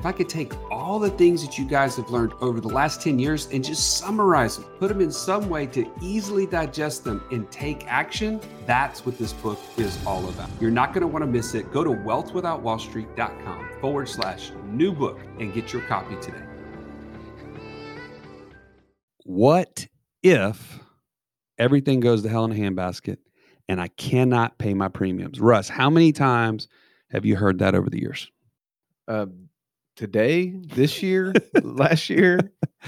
if I could take all the things that you guys have learned over the last 10 years and just summarize them, put them in some way to easily digest them and take action, that's what this book is all about. You're not going to want to miss it. Go to wealthwithoutwallstreet.com forward slash new book and get your copy today. What if everything goes to hell in a handbasket and I cannot pay my premiums? Russ, how many times have you heard that over the years? Uh, today, this year, last year,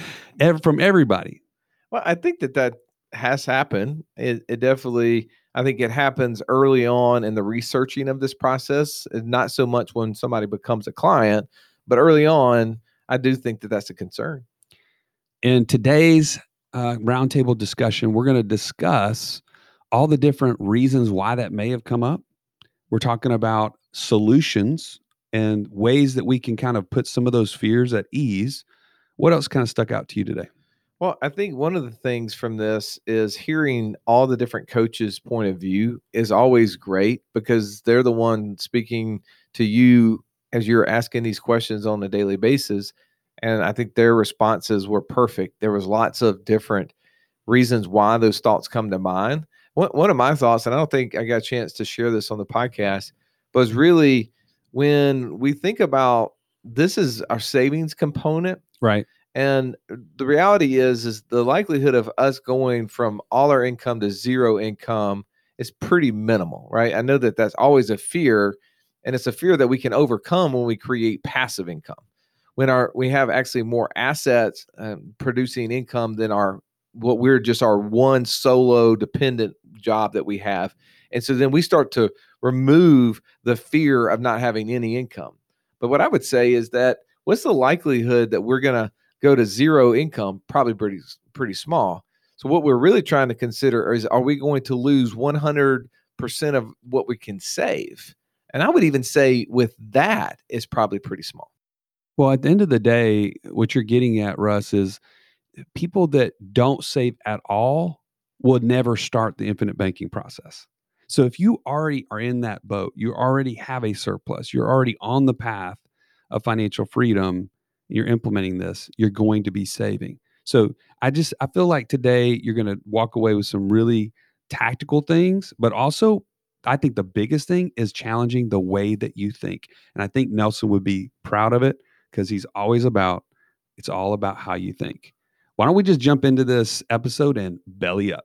from everybody. Well, I think that that has happened. It, it, definitely, I think it happens early on in the researching of this process, not so much when somebody becomes a client, but early on, I do think that that's a concern. In today's uh, roundtable discussion, we're going to discuss all the different reasons why that may have come up. We're talking about solutions and ways that we can kind of put some of those fears at ease. What else kind of stuck out to you today? Well, I think one of the things from this is hearing all the different coaches' point of view is always great because they're the one speaking to you as you're asking these questions on a daily basis. And I think their responses were perfect. There was lots of different reasons why those thoughts come to mind. One, one of my thoughts, and I don't think I got a chance to share this on the podcast, was really when we think about this is our savings component right. and the reality is is the likelihood of us going from all our income to zero income is pretty minimal right? I know that that's always a fear and it's a fear that we can overcome when we create passive income. When our we have actually more assets um, producing income than our what we're just our one solo dependent job that we have. And so then we start to remove the fear of not having any income. But what I would say is that what's the likelihood that we're going to go to zero income? Probably pretty pretty small. So what we're really trying to consider is are we going to lose 100% of what we can save? And I would even say with that is probably pretty small. Well, at the end of the day, what you're getting at, Russ, is people that don't save at all would never start the infinite banking process. So if you already are in that boat, you already have a surplus, you're already on the path of financial freedom, you're implementing this, you're going to be saving. So I just I feel like today you're going to walk away with some really tactical things, but also I think the biggest thing is challenging the way that you think. And I think Nelson would be proud of it because he's always about it's all about how you think. Why don't we just jump into this episode and belly up?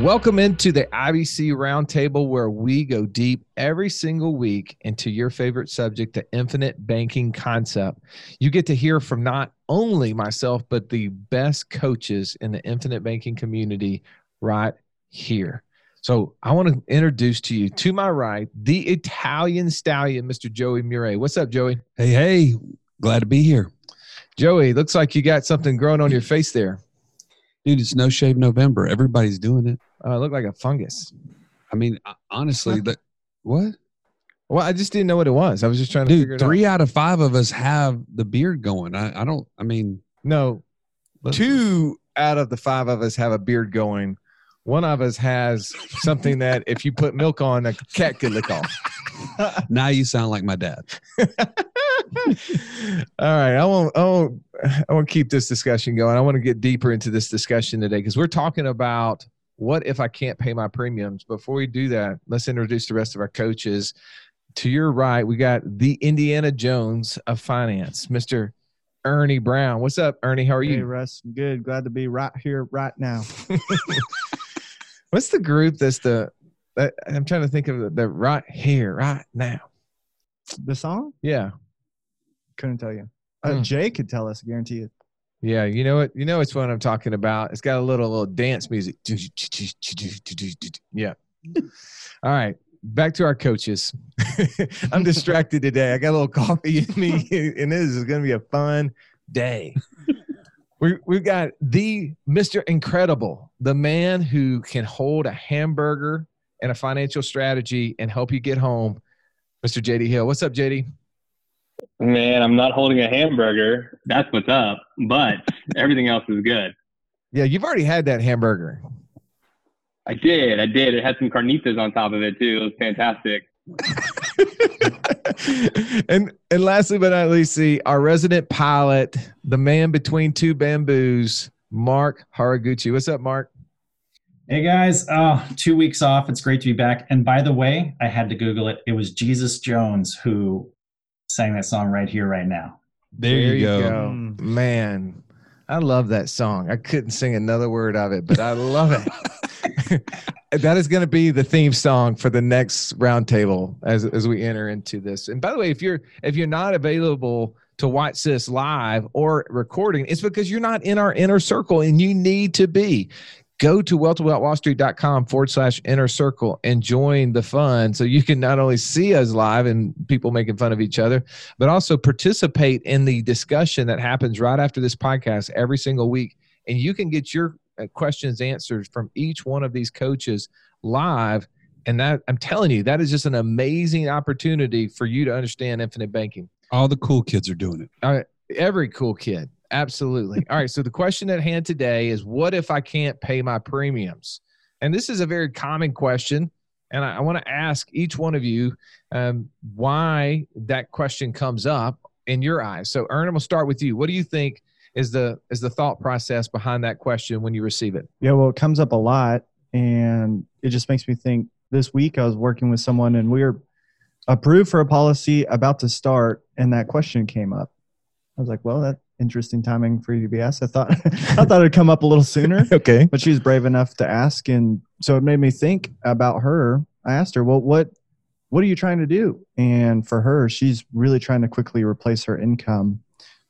Welcome into the IBC Roundtable, where we go deep every single week into your favorite subject, the infinite banking concept. You get to hear from not only myself, but the best coaches in the infinite banking community right here. So I want to introduce to you, to my right, the Italian stallion, Mr. Joey Murray. What's up, Joey? Hey, hey, glad to be here. Joey, looks like you got something growing on your face there. Dude, it's no shave November. Everybody's doing it. Uh, look like a fungus. I mean, honestly, that what? Well, I just didn't know what it was. I was just trying to Dude, three out. out. of five of us have the beard going. I, I don't. I mean, no. Two out of the five of us have a beard going. One of us has something that if you put milk on, a cat could lick off. now you sound like my dad. All right, I won't. I won't. I want to keep this discussion going. I want to get deeper into this discussion today because we're talking about what if I can't pay my premiums. Before we do that, let's introduce the rest of our coaches. to your right, we got the Indiana Jones of finance, Mr. Ernie Brown. What's up, Ernie? How are you? Hey? Russ. Good. Glad to be right here, right now. What's the group that's the that, I'm trying to think of the, the right here, right now. The song? Yeah. Couldn't tell you. Uh, Hmm. Jay could tell us, I guarantee it. Yeah, you know what? You know it's what I'm talking about. It's got a little little dance music. Yeah. All right, back to our coaches. I'm distracted today. I got a little coffee in me, and this is going to be a fun day. We we've got the Mr. Incredible, the man who can hold a hamburger and a financial strategy and help you get home. Mr. JD Hill. What's up, JD? Man, I'm not holding a hamburger. That's what's up. But everything else is good. Yeah, you've already had that hamburger. I did. I did. It had some carnitas on top of it too. It was fantastic. and and lastly but not least, see our resident pilot, the man between two bamboos, Mark Haraguchi. What's up, Mark? Hey guys, uh, two weeks off. It's great to be back. And by the way, I had to Google it. It was Jesus Jones who sang that song right here, right now. There, you go. Mm. Man, I love that song. I couldn't sing another word of it, but I love it. that is going to be the theme song for the next roundtable as as we enter into this. And by the way, if you're if you're not available to watch this live or recording, it's because you're not in our inner circle and you need to be. Go to wealthwithoutwallstreet.com forward slash inner circle and join the fun so you can not only see us live and people making fun of each other, but also participate in the discussion that happens right after this podcast every single week. And you can get your uh, questions answered from each one of these coaches live. And that I'm telling you, that is just an amazing opportunity for you to understand infinite banking. All the cool kids are doing it. Every cool kid. Absolutely. All right. So the question at hand today is what if I can't pay my premiums? And this is a very common question. And I, I want to ask each one of you um, why that question comes up in your eyes. So Ern, I'm gonna start with you. What do you think is the is the thought process behind that question when you receive it? Yeah, well, it comes up a lot. And it just makes me think this week I was working with someone and we were approved for a policy about to start. And that question came up. I was like, well, that interesting timing for you to be asked. I thought I thought it'd come up a little sooner. Okay. but she was brave enough to ask and so it made me think about her i asked her well what what are you trying to do and for her she's really trying to quickly replace her income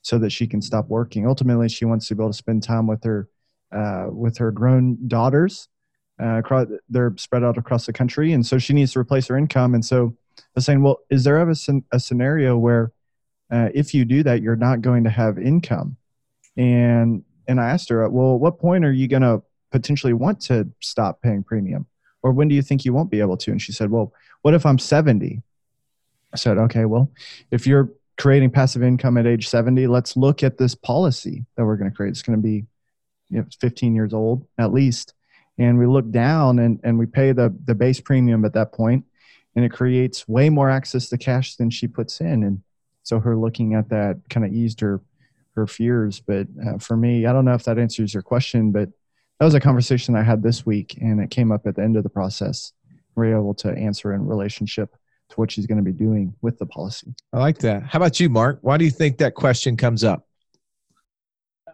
so that she can stop working ultimately she wants to be able to spend time with her uh, with her grown daughters uh, across, they're spread out across the country and so she needs to replace her income and so i was saying well is there ever a scenario where uh, if you do that you're not going to have income and and I asked her, well, at what point are you going to potentially want to stop paying premium? Or when do you think you won't be able to? And she said, well, what if I'm 70? I said, okay, well, if you're creating passive income at age 70, let's look at this policy that we're going to create. It's going to be you know, 15 years old at least. And we look down and, and we pay the, the base premium at that point, and it creates way more access to cash than she puts in. And so her looking at that kind of eased her her fears. But uh, for me, I don't know if that answers your question, but that was a conversation I had this week, and it came up at the end of the process. We are able to answer in relationship to what she's going to be doing with the policy. I like that. How about you, Mark? Why do you think that question comes up?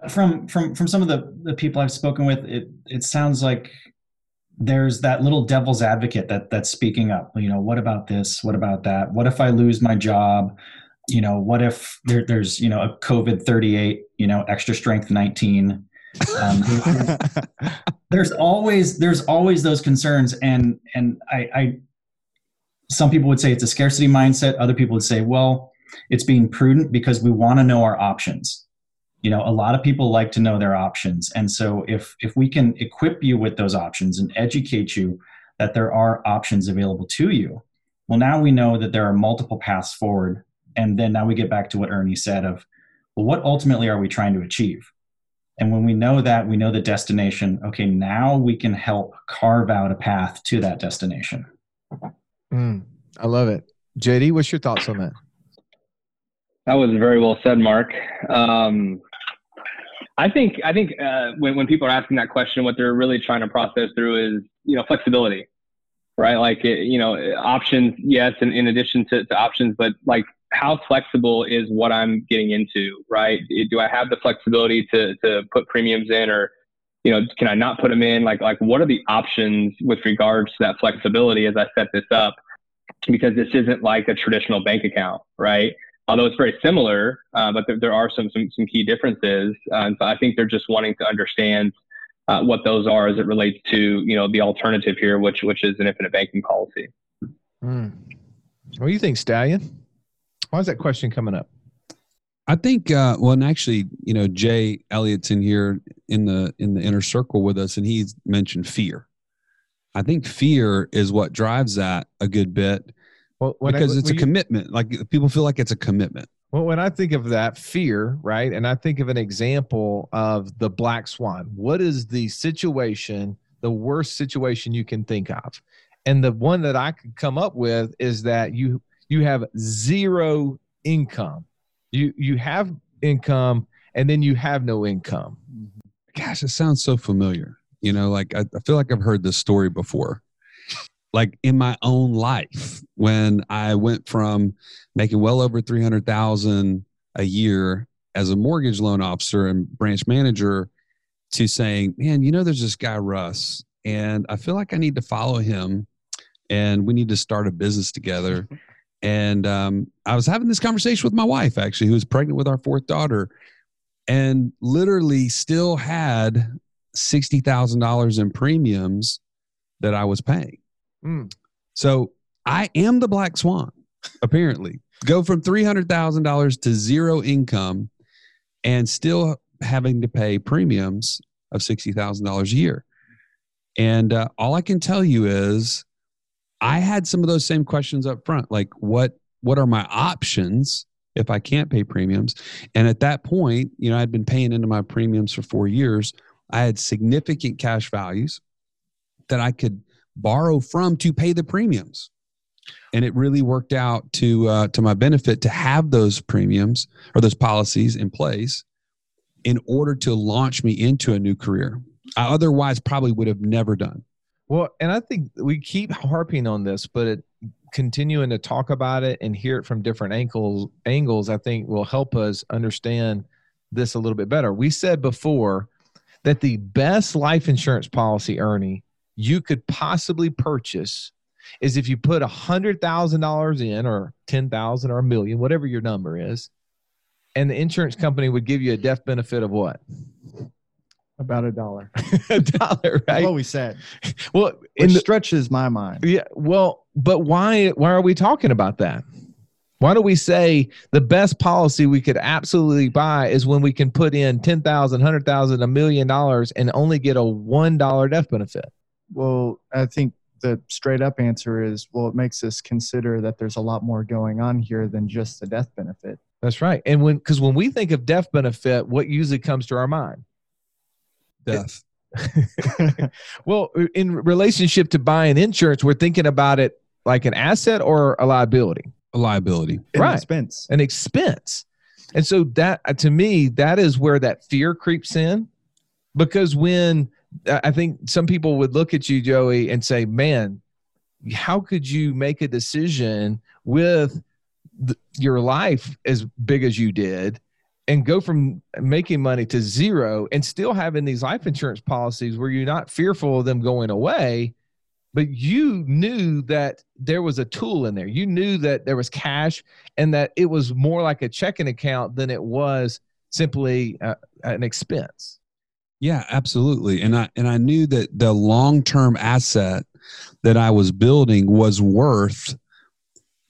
From from from some of the, the people I've spoken with, it it sounds like there's that little devil's advocate that that's speaking up. You know, what about this? What about that? What if I lose my job? You know, what if there, there's you know a COVID 38? You know, extra strength 19. Um, there's always there's always those concerns and and I, I some people would say it's a scarcity mindset other people would say well it's being prudent because we want to know our options you know a lot of people like to know their options and so if if we can equip you with those options and educate you that there are options available to you well now we know that there are multiple paths forward and then now we get back to what ernie said of well what ultimately are we trying to achieve and when we know that, we know the destination. Okay, now we can help carve out a path to that destination. Mm, I love it. JD, what's your thoughts on that? That was very well said, Mark. Um, I think I think uh, when when people are asking that question, what they're really trying to process through is you know flexibility. right? Like, it, you know, options, yes, and in addition to, to options, but like, how flexible is what I'm getting into, right? Do I have the flexibility to, to put premiums in or, you know, can I not put them in? Like, like what are the options with regards to that flexibility as I set this up? Because this isn't like a traditional bank account, right? Although it's very similar, uh, but there, there, are some, some, some key differences. Uh, and so I think they're just wanting to understand uh, what those are as it relates to, you know, the alternative here, which, which is an infinite banking policy. Mm. What do you think, Stallion? Why is that question coming up? I think, uh, well, and actually, you know, Jay Elliott's in here in the in the inner circle with us, and he's mentioned fear. I think fear is what drives that a good bit, well, because I, it's a you, commitment. Like people feel like it's a commitment. Well, when I think of that fear, right, and I think of an example of the black swan. What is the situation, the worst situation you can think of? And the one that I could come up with is that you you have zero income. You you have income and then you have no income. Gosh, it sounds so familiar. You know, like I, I feel like I've heard this story before. Like in my own life, when I went from making well over three hundred thousand a year as a mortgage loan officer and branch manager to saying, man, you know, there's this guy Russ, and I feel like I need to follow him, and we need to start a business together. And um, I was having this conversation with my wife, actually, who was pregnant with our fourth daughter, and literally still had $60,000 in premiums that I was paying. Mm. So I am the black swan, apparently. Go from $300,000 to zero income and still having to pay premiums of $60,000 a year. And uh, all I can tell you is I had some of those same questions up front, like what what are my options if I can't pay premiums? And at that point, you know, I'd been paying into my premiums for four years. I had significant cash values that I could borrow from to pay the premiums. And it really worked out to uh, to my benefit to have those premiums or those policies in place in order to launch me into a new career. I otherwise probably would have never done. Well, and I think we keep harping on this, but it, continuing to talk about it and hear it from different angles, angles, I think will help us understand this a little bit better. We said before that the best life insurance policy, Ernie, you could possibly purchase is if you put a hundred thousand dollars in or ten thousand or a million, whatever your number is, and the insurance company would give you a death benefit of what? About a dollar. a dollar, right? what we said. Well, it stretches my mind. Yeah. Well, but why? Why are we talking about that? Why do we say the best policy we could absolutely buy is when we can put in ten thousand, hundred thousand, a million dollars, and only get a one dollar death benefit? Well, I think the straight up answer is well, it makes us consider that there's a lot more going on here than just the death benefit. That's right. And when because when we think of death benefit, what usually comes to our mind? Death. well, in relationship to buying insurance, we're thinking about it like an asset or a liability. A liability, an right? Expense, an expense. And so that, uh, to me, that is where that fear creeps in, because when I think some people would look at you, Joey, and say, "Man, how could you make a decision with the, your life as big as you did?" And go from making money to zero and still having these life insurance policies where you're not fearful of them going away but you knew that there was a tool in there. You knew that there was cash and that it was more like a checking account than it was simply uh, an expense. Yeah absolutely. And i and i knew that the long-term asset that i was building was worth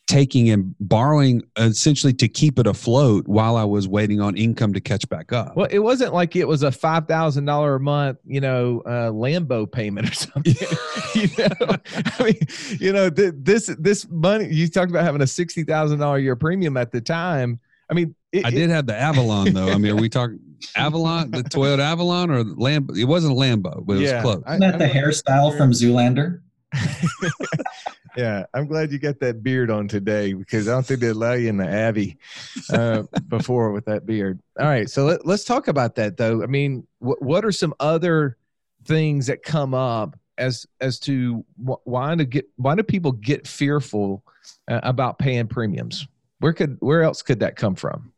taking and borrowing essentially to keep it afloat while I was waiting on income to catch back up. Well, it wasn't like it was a five thousand dollar a month, you know, uh, Lambo payment or something. you know, I mean, you know, th- this this money you talked about having a sixty thousand dollar year premium at the time. I mean, it, I did have the Avalon though. I mean, are we talking Avalon, the Toyota Avalon, or Lambo? It wasn't a Lambo, but it yeah, was close. Isn't that the hairstyle from Zoolander? yeah, I'm glad you got that beard on today because I don't think they allow you in the Abbey uh, before with that beard. All right, so let, us talk about that though. I mean, wh- what are some other things that come up as as to wh- why to get why do people get fearful uh, about paying premiums? Where could where else could that come from?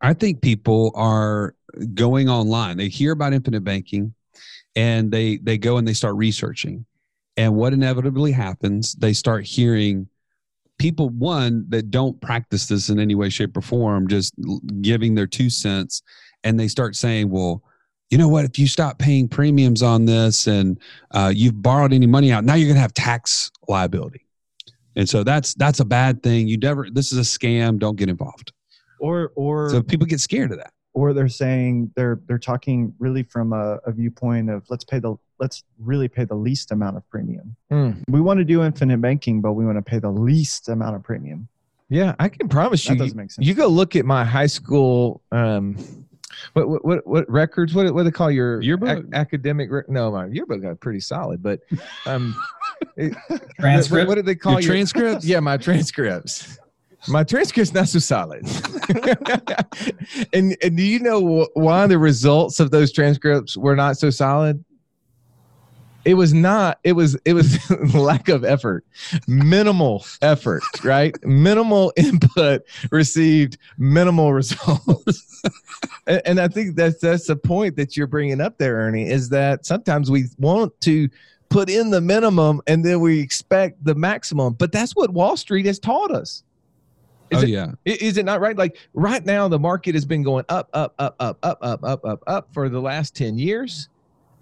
I think people are going online. They hear about infinite banking and they they go and they start researching. And what inevitably happens, they start hearing people one that don't practice this in any way shape or form just giving their two cents and they start saying, "Well, you know what? If you stop paying premiums on this and uh, you've borrowed any money out, now you're going to have tax liability." And so that's that's a bad thing. You never. This is a scam. Don't get involved. Or or So people get scared of that. Or they're saying they're they're talking really from a, a viewpoint of let's pay the let's really pay the least amount of premium. Hmm. We want to do infinite banking, but we want to pay the least amount of premium. Yeah, I can promise you. That you. doesn't make sense. You go look at my high school. Um, what what what, what records? What what do they call your Yearbook? ac- academic? Rec- no, my yearbook got pretty solid, but um, it- Transcript. What, what do they call Your your transcripts? Yeah, my transcripts. My transcript's not so solid. and and do you know why the results of those transcripts were not so solid? It was not. It was. It was lack of effort, minimal effort, right? minimal input received minimal results. and, and I think that's that's the point that you're bringing up there, Ernie. Is that sometimes we want to put in the minimum and then we expect the maximum, but that's what Wall Street has taught us. Is oh it- yeah. Is it not right? Like right now, the market has been going up, up, up, up, up, up, up, up, up for the last 10 years.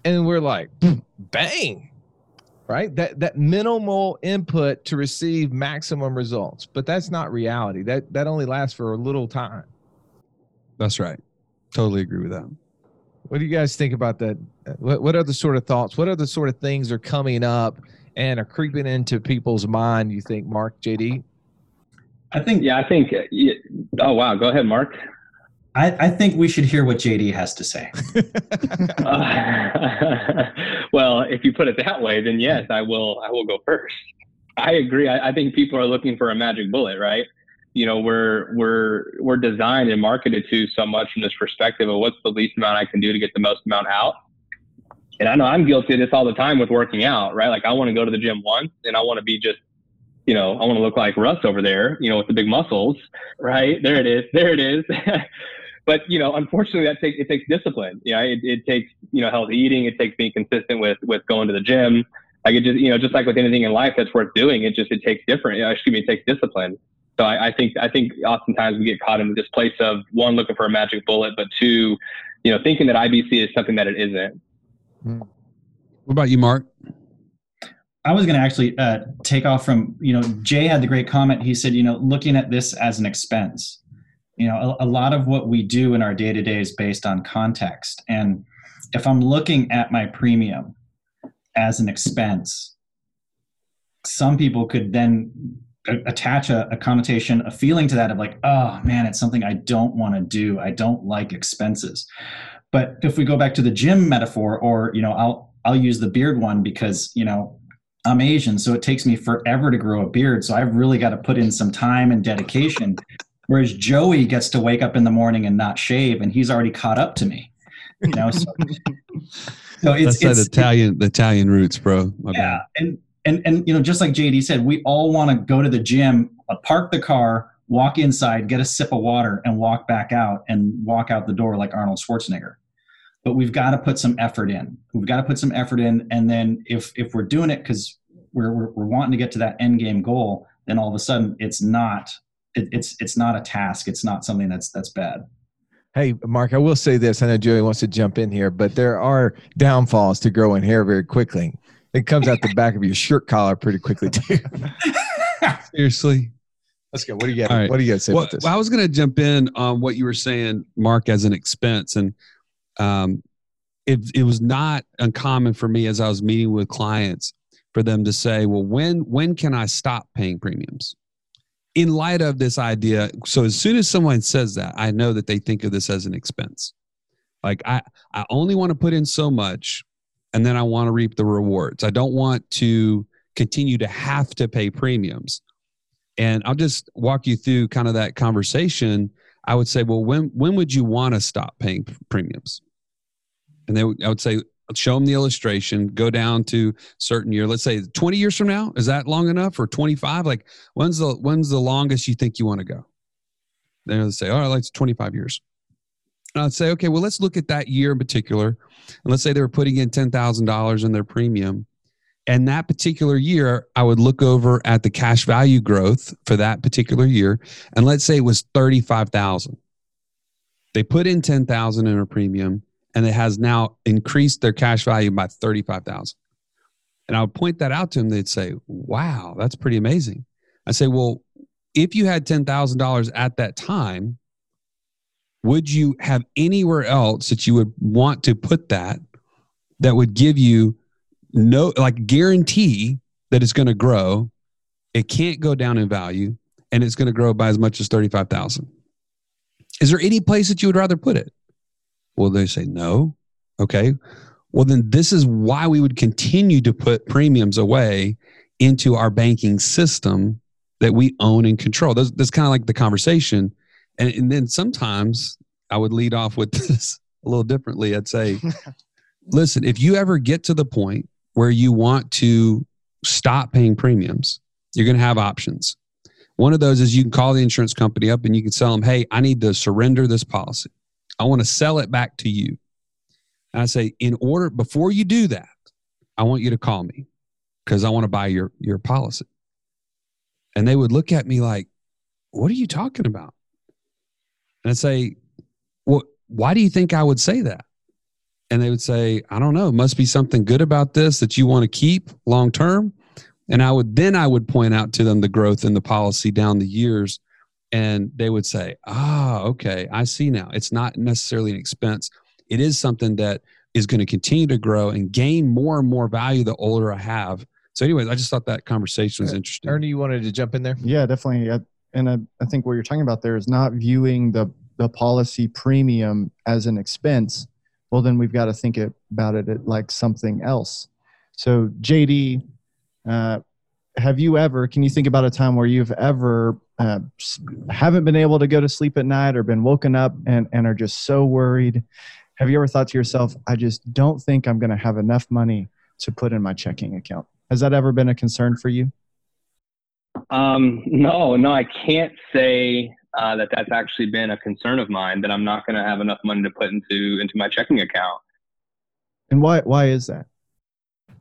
And we're like, bang, right? That that minimal input to receive maximum results. But that's not reality. That that only lasts for a little time. That's right. Totally agree with that. What do you guys think about that? What what other sort of thoughts? What other sort of things are coming up and are creeping into people's mind, you think, Mark, JD? I think Yeah, I think. uh, Oh wow, go ahead, Mark. I, I think we should hear what JD has to say. Uh, well, if you put it that way, then yes, I will. I will go first. I agree. I, I think people are looking for a magic bullet, right? You know, we're we're we're designed and marketed to so much from this perspective of what's the least amount I can do to get the most amount out. And I know I'm guilty of this all the time with working out, right? Like I want to go to the gym once, and I want to be just, you know, I want to look like Russ over there, you know, with the big muscles, right? There it is. There it is. but you know, unfortunately, that takes it takes discipline. You know, it, it takes you know healthy eating. It takes being consistent with with going to the gym. Like it just you know, just like with anything in life that's worth doing, it just it takes different. Excuse me, it takes discipline. So I, I think I think oftentimes we get caught in this place of one looking for a magic bullet, but two, you know, thinking that IBC is something that it isn't. Hmm. What about you, Mark? I was going to actually uh, take off from, you know, Jay had the great comment. He said, you know, looking at this as an expense. You know, a, a lot of what we do in our day to day is based on context. And if I'm looking at my premium as an expense, some people could then a- attach a, a connotation, a feeling to that of like, oh man, it's something I don't want to do. I don't like expenses. But if we go back to the gym metaphor, or you know, I'll I'll use the beard one because you know I'm Asian, so it takes me forever to grow a beard. So I've really got to put in some time and dedication. Whereas Joey gets to wake up in the morning and not shave, and he's already caught up to me. You know, so, so it's, That's that it's Italian the Italian roots, bro. My yeah, bad. and and and you know, just like JD said, we all want to go to the gym, uh, park the car, walk inside, get a sip of water, and walk back out and walk out the door like Arnold Schwarzenegger. But we've got to put some effort in. We've got to put some effort in, and then if if we're doing it because we're, we're we're wanting to get to that end game goal, then all of a sudden it's not it, it's it's not a task. It's not something that's that's bad. Hey, Mark, I will say this. I know Joey wants to jump in here, but there are downfalls to growing hair very quickly. It comes out the back of your shirt collar pretty quickly too. Seriously. Let's go. What do you got? All right. What do you got to say Well, about this? I was going to jump in on what you were saying, Mark, as an expense, and um, it it was not uncommon for me as I was meeting with clients for them to say, "Well, when when can I stop paying premiums?" In light of this idea, so as soon as someone says that, I know that they think of this as an expense. Like I I only want to put in so much, and then I want to reap the rewards. I don't want to continue to have to pay premiums. And I'll just walk you through kind of that conversation. I would say, well, when when would you want to stop paying premiums? And they I would say, show them the illustration, go down to certain year. Let's say 20 years from now, is that long enough or 25? Like when's the when's the longest you think you want to go? They'll say, all right, like 25 years. And I'd say, okay, well, let's look at that year in particular. And let's say they were putting in $10,000 in their premium. And that particular year, I would look over at the cash value growth for that particular year. And let's say it was 35,000. They put in 10,000 in a premium and it has now increased their cash value by 35,000. And I would point that out to them. They'd say, wow, that's pretty amazing. I say, well, if you had $10,000 at that time, would you have anywhere else that you would want to put that that would give you no, like guarantee that it's going to grow? It can't go down in value and it's going to grow by as much as 35,000. Is there any place that you would rather put it? Well, they say no. Okay. Well, then this is why we would continue to put premiums away into our banking system that we own and control. That's, that's kind of like the conversation. And, and then sometimes I would lead off with this a little differently. I'd say, listen, if you ever get to the point where you want to stop paying premiums, you're going to have options. One of those is you can call the insurance company up and you can tell them, hey, I need to surrender this policy. I want to sell it back to you. And I say, in order, before you do that, I want you to call me because I want to buy your, your policy. And they would look at me like, what are you talking about? And I'd say, well, why do you think I would say that? And they would say, I don't know, must be something good about this that you want to keep long term. And I would then I would point out to them the growth in the policy down the years and they would say, "Ah, okay, I see now. It's not necessarily an expense. It is something that is going to continue to grow and gain more and more value the older I have." So, anyways, I just thought that conversation was interesting. Ernie, you wanted to jump in there? Yeah, definitely. I, and I, I think what you're talking about there is not viewing the the policy premium as an expense. Well, then we've got to think it, about it like something else. So, JD, uh, have you ever? Can you think about a time where you've ever uh, haven't been able to go to sleep at night or been woken up and, and are just so worried. Have you ever thought to yourself, I just don't think I'm going to have enough money to put in my checking account? Has that ever been a concern for you? Um, no, no, I can't say uh, that that's actually been a concern of mine that I'm not going to have enough money to put into into my checking account. And why why is that?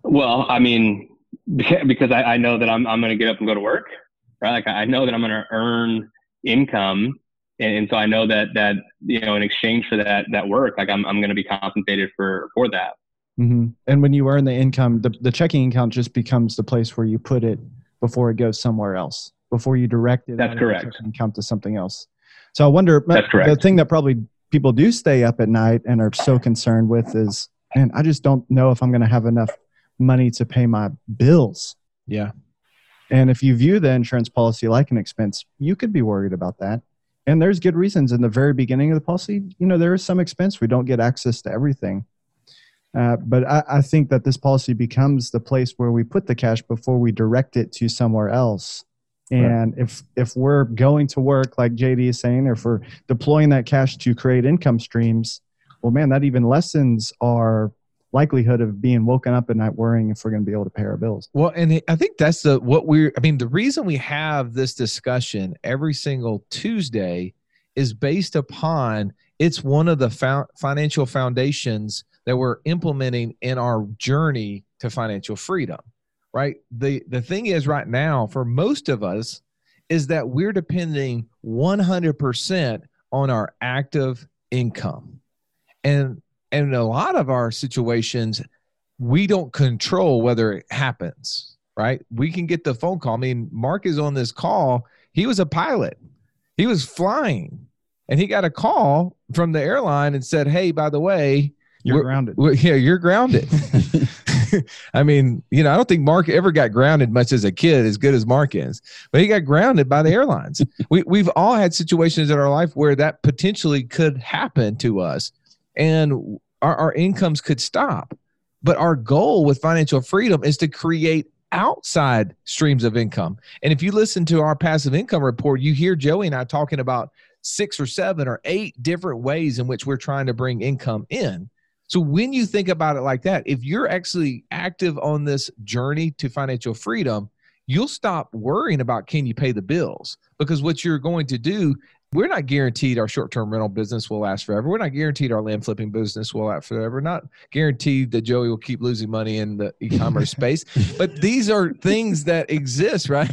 Well, I mean, because I, I know that I'm I'm going to get up and go to work, right? Like I know that I'm going to earn income, and, and, so I know that that you know in exchange for that that work, like I'm I'm going to be compensated for for that. Mm-hmm. And when you earn the income, the the checking account just becomes the place where you put it before it goes somewhere else. Before you direct it, that's correct. Checking account to something else. So I wonder. That's correct. The thing that probably people do stay up at night and are so concerned with is, man, I just don't know if I'm going to have enough money to pay my bills. Yeah. And if you view the insurance policy like an expense, you could be worried about that. And there's good reasons in the very beginning of the policy. You know, there is some expense. We don't get access to everything. Uh, but I, I, think that this policy becomes the place where we put the cash before we direct it to somewhere else. And right. if if we're going to work, like JD is saying, or if we're deploying that cash to create income streams, well, man, that even lessens our likelihood of being woken up at night worrying if we're going to be able to pay our bills. Well, and I think that's the what we're I mean the reason we have this discussion every single Tuesday is based upon it's one of the fo- financial foundations that we're implementing in our journey to financial freedom. Right? The the thing is right now for most of us is that we're depending 100% on our active income. And and in a lot of our situations, we don't control whether it happens, right? We can get the phone call. I mean, Mark is on this call. He was a pilot, he was flying, and he got a call from the airline and said, Hey, by the way, you're grounded. yeah, you're grounded. I mean, you know, I don't think Mark ever got grounded much as a kid, as good as Mark is, but he got grounded by the airlines. we, we've all had situations in our life where that potentially could happen to us and our, our incomes could stop. But our goal with financial freedom is to create outside streams of income. And if you listen to our passive income report, you hear Joey and I talking about six or seven or eight different ways in which we're trying to bring income in. So when you think about it like that, if you're actually active on this journey to financial freedom, you'll stop worrying about can you pay the bills because what you're going to do we're not guaranteed our short-term rental business will last forever. We're not guaranteed our land flipping business will last forever. Not guaranteed that Joey will keep losing money in the e-commerce space. But these are things that exist, right?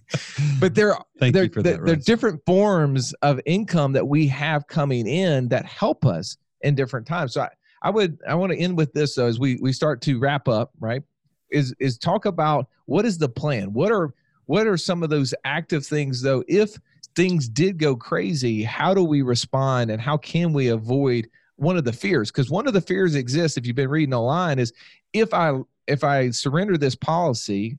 but they're Thank for they're, that. they're different forms of income that we have coming in that help us in different times. So I, I would I want to end with this though, as we we start to wrap up, right? Is is talk about what is the plan? What are what are some of those active things though? If things did go crazy, how do we respond and how can we avoid one of the fears? Because one of the fears exists if you've been reading online is if I if I surrender this policy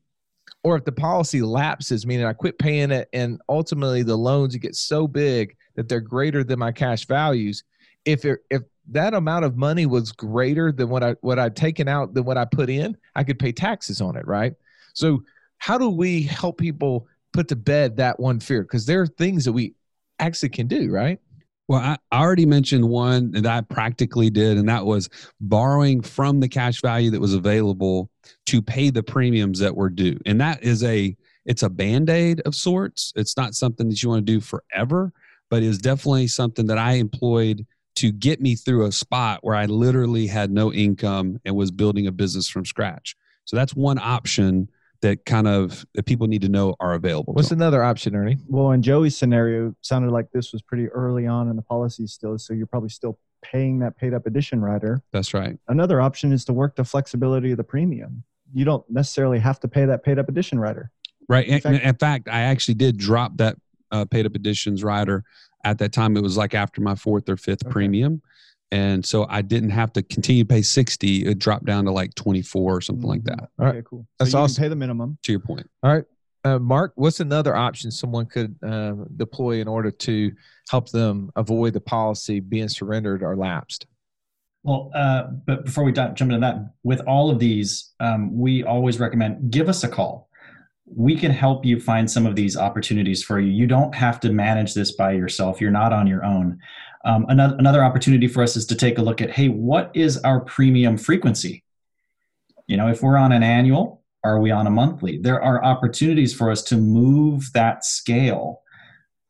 or if the policy lapses, meaning I quit paying it and ultimately the loans get so big that they're greater than my cash values, if it, if that amount of money was greater than what I what I'd taken out than what I put in, I could pay taxes on it, right? So how do we help people put to bed that one fear? Because there are things that we actually can do, right? Well, I already mentioned one that I practically did, and that was borrowing from the cash value that was available to pay the premiums that were due. And that is a it's a band-aid of sorts. It's not something that you want to do forever, but is definitely something that I employed to get me through a spot where I literally had no income and was building a business from scratch. So that's one option that kind of that people need to know are available. What's them. another option, Ernie? Well, in Joey's scenario, sounded like this was pretty early on in the policy still, so you're probably still paying that paid up addition rider. That's right. Another option is to work the flexibility of the premium. You don't necessarily have to pay that paid up addition rider. Right. In In fact, fact- in fact I actually did drop that uh, paid up additions rider at that time. It was like after my fourth or fifth Okay. premium. And so I didn't have to continue to pay 60. It dropped down to like 24 or something like that, All right. Okay, cool. That's so you awesome. can pay the minimum. to your point. All right. Uh, Mark, what's another option someone could uh, deploy in order to help them avoid the policy being surrendered or lapsed? Well, uh, but before we jump into that, with all of these, um, we always recommend give us a call. We can help you find some of these opportunities for you. You don't have to manage this by yourself. You're not on your own. Um, another, another opportunity for us is to take a look at hey, what is our premium frequency? You know, if we're on an annual, are we on a monthly? There are opportunities for us to move that scale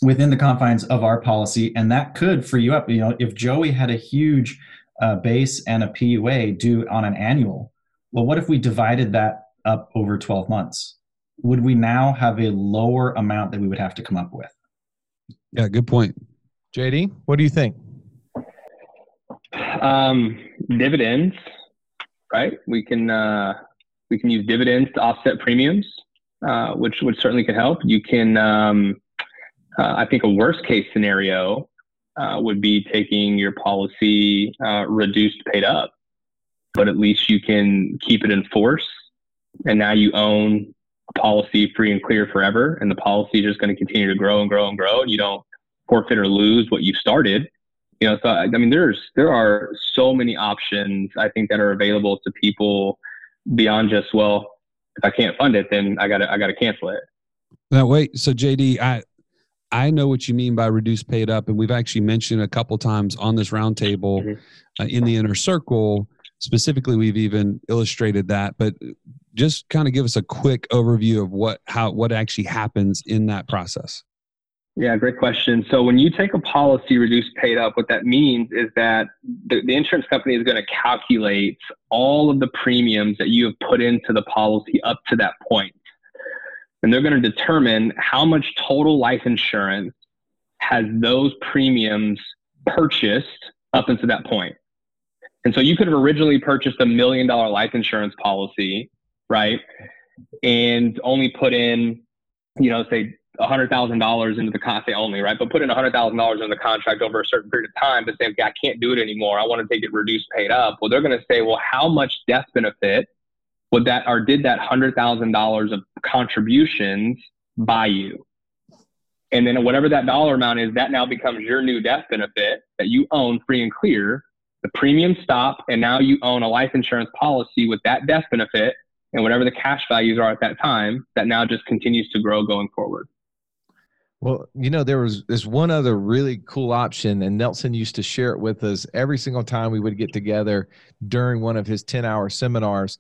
within the confines of our policy, and that could free you up. You know, if Joey had a huge uh, base and a PUA due on an annual. Well, what if we divided that up over 12 months? Would we now have a lower amount that we would have to come up with? Yeah, good point. JD, what do you think? Um, dividends, right? We can uh, we can use dividends to offset premiums, uh, which which certainly could help. You can, um, uh, I think, a worst case scenario uh, would be taking your policy uh, reduced paid up, but at least you can keep it in force, and now you own a policy free and clear forever, and the policy is just going to continue to grow and grow and grow, and you don't forfeit or lose what you started you know so i I mean there's there are so many options i think that are available to people beyond just well if i can't fund it then i gotta i gotta cancel it Now wait, so JD, I I know what you mean by reduced paid up, and we've actually mentioned a couple times on this roundtable Mhm. uh, in the inner circle. Specifically, we've even illustrated that, but just kind of give us a quick overview of what how what actually happens in that process. yeah great question so when you take a policy reduced paid up what that means is that the, the insurance company is going to calculate all of the premiums that you have put into the policy up to that point and they're going to determine how much total life insurance has those premiums purchased up until that point. And so you could have originally purchased a million dollar life insurance policy, right? And only put in, you know, say $100,000 into the contract, only, right? But put in $100,000 in the contract over a certain period of time to say, okay, I can't do it anymore. I want to take it reduced paid up. Well, they're going to say, well, how much death benefit would that, or did that $100,000 of contributions buy you? And then whatever that dollar amount is, that now becomes your new death benefit that you own free and clear. The premiums stop, and now you own a life insurance policy with that death benefit and whatever the cash values are at that time, that now just continues to grow going forward. Well, you know, there was this one other really cool option, and Nelson used to share it with us every single time we would get together during one of his 10 hour seminars.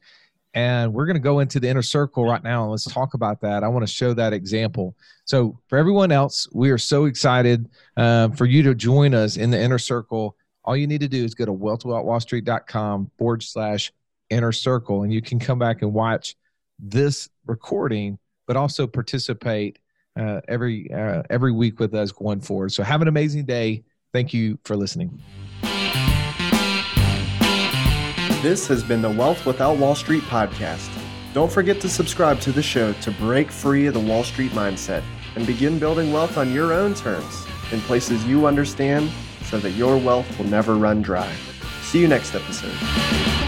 And we're going to go into the inner circle right now and let's talk about that. I want to show that example. So, for everyone else, we are so excited uh, for you to join us in the inner circle. All you need to do is go to wealthwithoutwallstreet.com forward slash inner circle, and you can come back and watch this recording, but also participate uh, every uh, every week with us going forward. So, have an amazing day. Thank you for listening. This has been the Wealth Without Wall Street podcast. Don't forget to subscribe to the show to break free of the Wall Street mindset and begin building wealth on your own terms in places you understand so that your wealth will never run dry. See you next episode.